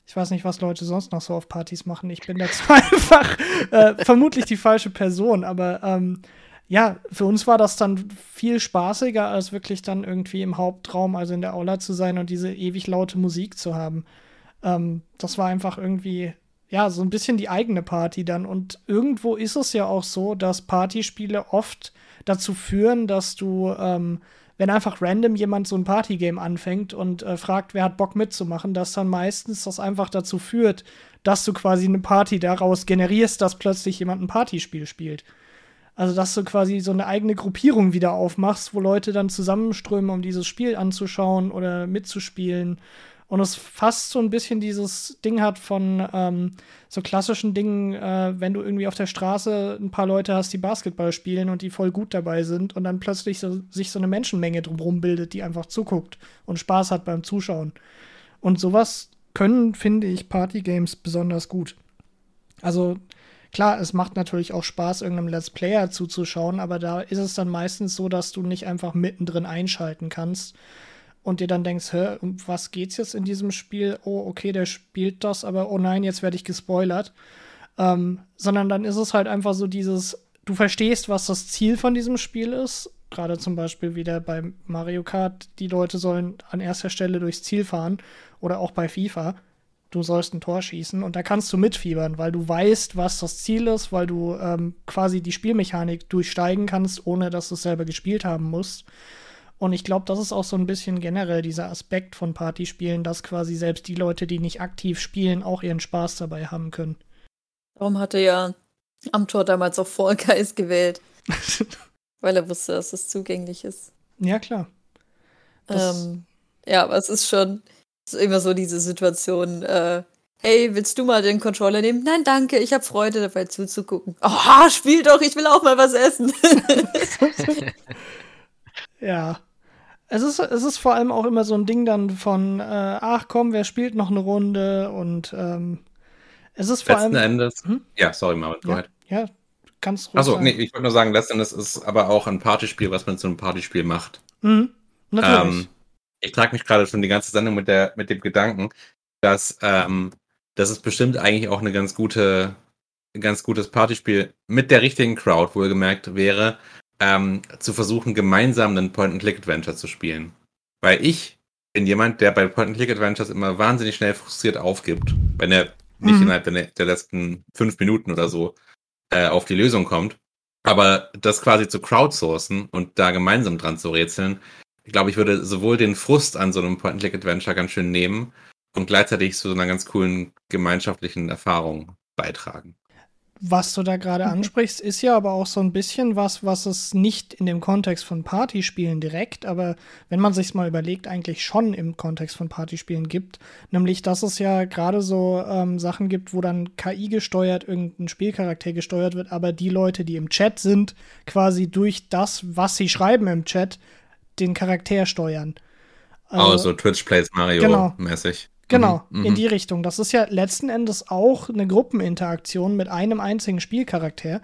ich weiß nicht, was Leute sonst noch so auf Partys machen. Ich bin dazu einfach äh, vermutlich die falsche Person, aber ähm, ja, für uns war das dann viel spaßiger, als wirklich dann irgendwie im Hauptraum, also in der Aula zu sein und diese ewig laute Musik zu haben. Ähm, das war einfach irgendwie, ja, so ein bisschen die eigene Party dann. Und irgendwo ist es ja auch so, dass Partyspiele oft dazu führen, dass du, ähm, wenn einfach random jemand so ein Partygame anfängt und äh, fragt, wer hat Bock mitzumachen, dass dann meistens das einfach dazu führt, dass du quasi eine Party daraus generierst, dass plötzlich jemand ein Partyspiel spielt. Also, dass du quasi so eine eigene Gruppierung wieder aufmachst, wo Leute dann zusammenströmen, um dieses Spiel anzuschauen oder mitzuspielen. Und es fast so ein bisschen dieses Ding hat von ähm, so klassischen Dingen, äh, wenn du irgendwie auf der Straße ein paar Leute hast, die Basketball spielen und die voll gut dabei sind und dann plötzlich so, sich so eine Menschenmenge drumherum bildet, die einfach zuguckt und Spaß hat beim Zuschauen. Und sowas können, finde ich, Partygames besonders gut. Also klar, es macht natürlich auch Spaß, irgendeinem Let's Player zuzuschauen, aber da ist es dann meistens so, dass du nicht einfach mittendrin einschalten kannst und dir dann denkst, hä, um was geht's jetzt in diesem Spiel? Oh, okay, der spielt das, aber oh nein, jetzt werde ich gespoilert. Ähm, sondern dann ist es halt einfach so dieses, du verstehst, was das Ziel von diesem Spiel ist. Gerade zum Beispiel wieder bei Mario Kart, die Leute sollen an erster Stelle durchs Ziel fahren oder auch bei FIFA. Du sollst ein Tor schießen und da kannst du mitfiebern, weil du weißt, was das Ziel ist, weil du ähm, quasi die Spielmechanik durchsteigen kannst, ohne dass du es selber gespielt haben musst. Und ich glaube, das ist auch so ein bisschen generell dieser Aspekt von Partyspielen, dass quasi selbst die Leute, die nicht aktiv spielen, auch ihren Spaß dabei haben können. Darum hatte ja Amtor damals auch Fall Guys gewählt, weil er wusste, dass es zugänglich ist. ja, klar. Ähm, ja, aber es ist schon es ist immer so diese Situation, äh, hey, willst du mal den Controller nehmen? Nein, danke, ich habe Freude dabei zuzugucken. Oh, spiel doch, ich will auch mal was essen. Ja. Es ist, es ist vor allem auch immer so ein Ding dann von, äh, ach komm, wer spielt noch eine Runde und ähm, es ist vor Letzten allem. Endes. Hm? Ja, sorry, Marvin, go Ja, ahead. ja, kannst ruhig Achso, nee, ich wollte nur sagen, letzten Endes ist aber auch ein Partyspiel, was man zu einem Partyspiel macht. Mhm, natürlich. Ähm, ich trage mich gerade schon die ganze Sendung mit, der, mit dem Gedanken, dass, ähm, dass es bestimmt eigentlich auch eine ganz gute, ein ganz gutes Partyspiel mit der richtigen Crowd wohlgemerkt wäre, ähm, zu versuchen, gemeinsam einen Point-and-Click-Adventure zu spielen. Weil ich bin jemand, der bei Point-and-Click-Adventures immer wahnsinnig schnell frustriert aufgibt, wenn er nicht Mhm. innerhalb der, letzten fünf Minuten oder so äh, auf die Lösung kommt. Aber das quasi zu crowdsourcen und da gemeinsam dran zu rätseln, ich glaube, ich würde sowohl den Frust an so einem Point-and-Click-Adventure ganz schön nehmen und gleichzeitig zu einer ganz coolen gemeinschaftlichen Erfahrung beitragen. Was du da gerade ansprichst, ist ja aber auch so ein bisschen was, was es nicht in dem Kontext von Partyspielen direkt, aber wenn man sich mal überlegt, eigentlich schon im Kontext von Partyspielen gibt. Nämlich, dass es ja gerade so ähm, Sachen gibt, wo dann KI gesteuert, irgendein Spielcharakter gesteuert wird, aber die Leute, die im Chat sind, quasi durch das, was sie schreiben im Chat, den Charakter steuern. Also, oh, so Twitch Plays Mario genau. Genau, mhm. in die Richtung. Das ist ja letzten Endes auch eine Gruppeninteraktion mit einem einzigen Spielcharakter.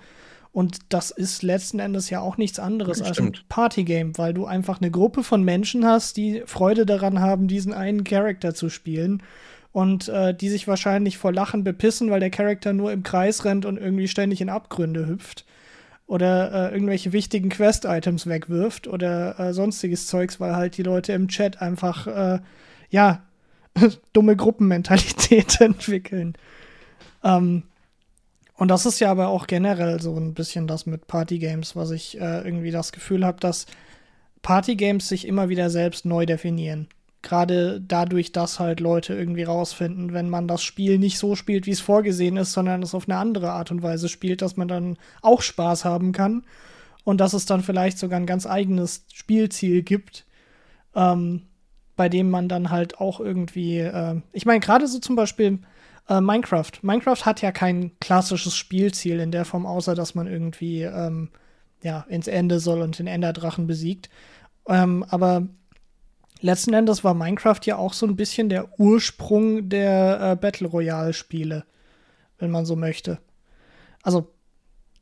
Und das ist letzten Endes ja auch nichts anderes als ein Partygame, weil du einfach eine Gruppe von Menschen hast, die Freude daran haben, diesen einen Charakter zu spielen. Und äh, die sich wahrscheinlich vor Lachen bepissen, weil der Charakter nur im Kreis rennt und irgendwie ständig in Abgründe hüpft. Oder äh, irgendwelche wichtigen Quest-Items wegwirft oder äh, sonstiges Zeugs, weil halt die Leute im Chat einfach, äh, ja, dumme Gruppenmentalität entwickeln. Ähm, und das ist ja aber auch generell so ein bisschen das mit Partygames, was ich äh, irgendwie das Gefühl habe, dass Partygames sich immer wieder selbst neu definieren. Gerade dadurch, dass halt Leute irgendwie rausfinden, wenn man das Spiel nicht so spielt, wie es vorgesehen ist, sondern es auf eine andere Art und Weise spielt, dass man dann auch Spaß haben kann und dass es dann vielleicht sogar ein ganz eigenes Spielziel gibt, ähm, bei dem man dann halt auch irgendwie, äh, ich meine, gerade so zum Beispiel äh, Minecraft. Minecraft hat ja kein klassisches Spielziel in der Form, außer dass man irgendwie ähm, ja, ins Ende soll und den Enderdrachen besiegt. Ähm, aber letzten Endes war Minecraft ja auch so ein bisschen der Ursprung der äh, Battle Royale-Spiele, wenn man so möchte. Also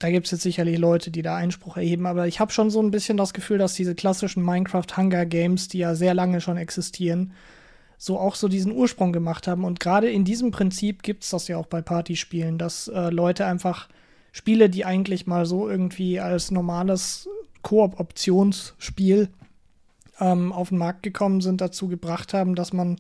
da gibt es jetzt sicherlich Leute, die da Einspruch erheben, aber ich habe schon so ein bisschen das Gefühl, dass diese klassischen Minecraft Hunger Games, die ja sehr lange schon existieren, so auch so diesen Ursprung gemacht haben. Und gerade in diesem Prinzip gibt es das ja auch bei Partyspielen, dass äh, Leute einfach Spiele, die eigentlich mal so irgendwie als normales Koop-Optionsspiel ähm, auf den Markt gekommen sind, dazu gebracht haben, dass man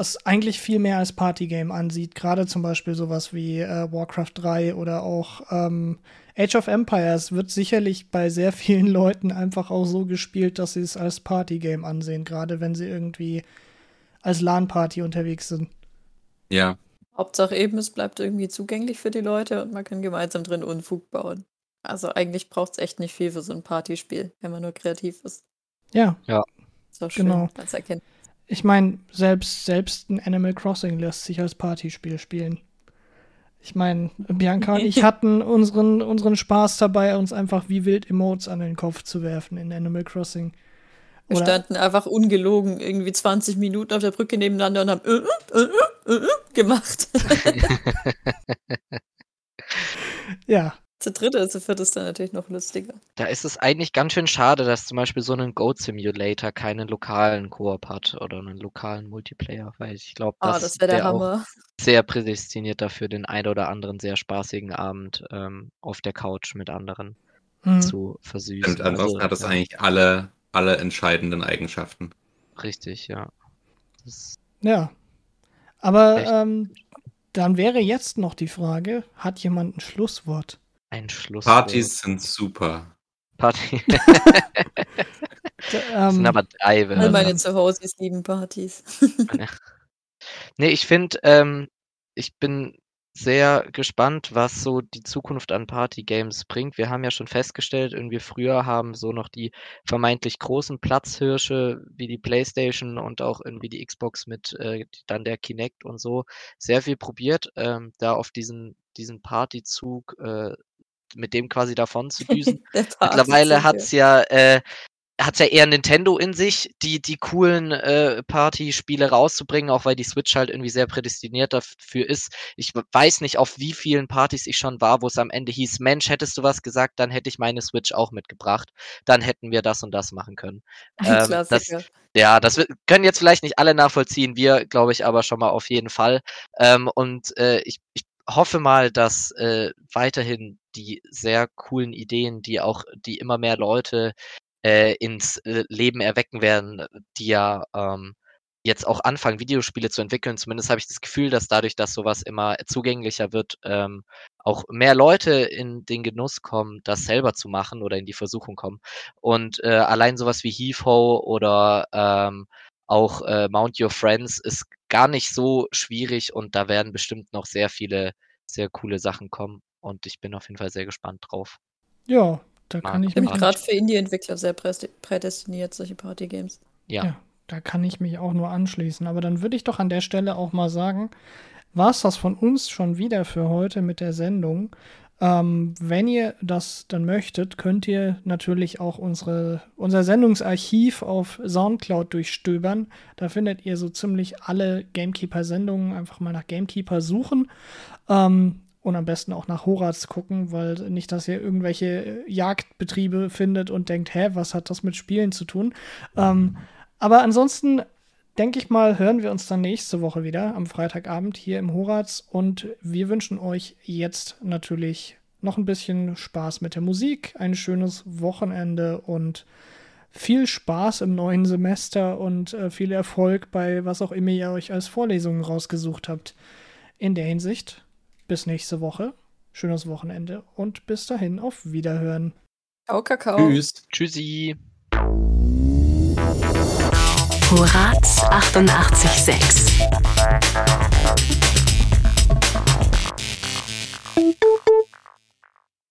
es eigentlich viel mehr als Partygame ansieht. Gerade zum Beispiel sowas wie äh, Warcraft 3 oder auch ähm, Age of Empires wird sicherlich bei sehr vielen Leuten einfach auch so gespielt, dass sie es als Partygame ansehen, gerade wenn sie irgendwie als LAN-Party unterwegs sind. Ja. Hauptsache eben, es bleibt irgendwie zugänglich für die Leute und man kann gemeinsam drin Unfug bauen. Also eigentlich braucht es echt nicht viel für so ein Partyspiel, wenn man nur kreativ ist. Ja. Ja. So schön, genau. als erkennt ich meine, selbst, selbst ein Animal Crossing lässt sich als Partyspiel spielen. Ich meine, Bianca und ich hatten unseren, unseren Spaß dabei, uns einfach wie wild Emotes an den Kopf zu werfen in Animal Crossing. Oder Wir standen einfach ungelogen irgendwie 20 Minuten auf der Brücke nebeneinander und haben äh, äh, äh, äh gemacht. ja, zu dritt oder zu viert ist dann natürlich noch lustiger. Da ist es eigentlich ganz schön schade, dass zum Beispiel so ein Goat Simulator keinen lokalen Koop hat oder einen lokalen Multiplayer, weil ich glaube, ah, das, das wäre der Hammer. Sehr prädestiniert dafür, den ein oder anderen sehr spaßigen Abend ähm, auf der Couch mit anderen hm. zu versüßen. Und ansonsten also, hat es ja. eigentlich alle, alle entscheidenden Eigenschaften. Richtig, ja. Das ja. Aber ähm, dann wäre jetzt noch die Frage, hat jemand ein Schlusswort? Ein Schluss. Partys sind super. Party. das sind ähm, aber drei. All meine Zuhause lieben Partys. nee, ich finde, ähm, ich bin sehr gespannt, was so die Zukunft an Party-Games bringt. Wir haben ja schon festgestellt, irgendwie früher haben so noch die vermeintlich großen Platzhirsche wie die PlayStation und auch irgendwie die Xbox mit äh, dann der Kinect und so sehr viel probiert, ähm, da auf diesen, diesen Partyzug äh, mit dem quasi davon zu düsen. Mittlerweile hat's ja, äh, hat's ja eher Nintendo in sich, die, die coolen äh, Party-Spiele rauszubringen, auch weil die Switch halt irgendwie sehr prädestiniert dafür ist. Ich weiß nicht, auf wie vielen Partys ich schon war, wo es am Ende hieß, Mensch, hättest du was gesagt, dann hätte ich meine Switch auch mitgebracht. Dann hätten wir das und das machen können. Ähm, das, ja, das können jetzt vielleicht nicht alle nachvollziehen, wir glaube ich aber schon mal auf jeden Fall. Ähm, und äh, ich, ich hoffe mal, dass äh, weiterhin die sehr coolen Ideen, die auch, die immer mehr Leute äh, ins äh, Leben erwecken werden, die ja ähm, jetzt auch anfangen, Videospiele zu entwickeln. Zumindest habe ich das Gefühl, dass dadurch, dass sowas immer zugänglicher wird, ähm, auch mehr Leute in den Genuss kommen, das selber zu machen oder in die Versuchung kommen. Und äh, allein sowas wie Heave Ho oder ähm, auch äh, Mount Your Friends ist gar nicht so schwierig und da werden bestimmt noch sehr viele sehr coole Sachen kommen und ich bin auf jeden Fall sehr gespannt drauf. Ja, da kann ich mich gerade für Indie-Entwickler sehr prädestiniert, solche Party-Games. Ja, Ja, da kann ich mich auch nur anschließen. Aber dann würde ich doch an der Stelle auch mal sagen, war es das von uns schon wieder für heute mit der Sendung. Ähm, wenn ihr das dann möchtet, könnt ihr natürlich auch unsere, unser Sendungsarchiv auf Soundcloud durchstöbern. Da findet ihr so ziemlich alle Gamekeeper-Sendungen. Einfach mal nach Gamekeeper suchen. Ähm, und am besten auch nach Horaz gucken, weil nicht, dass ihr irgendwelche Jagdbetriebe findet und denkt, hä, was hat das mit Spielen zu tun? Ähm, aber ansonsten denke ich mal, hören wir uns dann nächste Woche wieder am Freitagabend hier im Horaz und wir wünschen euch jetzt natürlich noch ein bisschen Spaß mit der Musik, ein schönes Wochenende und viel Spaß im neuen Semester und äh, viel Erfolg bei was auch immer ihr euch als Vorlesungen rausgesucht habt. In der Hinsicht, bis nächste Woche, schönes Wochenende und bis dahin auf Wiederhören. Ciao, Kakao. Tschüss. tschüssi. Horaz 886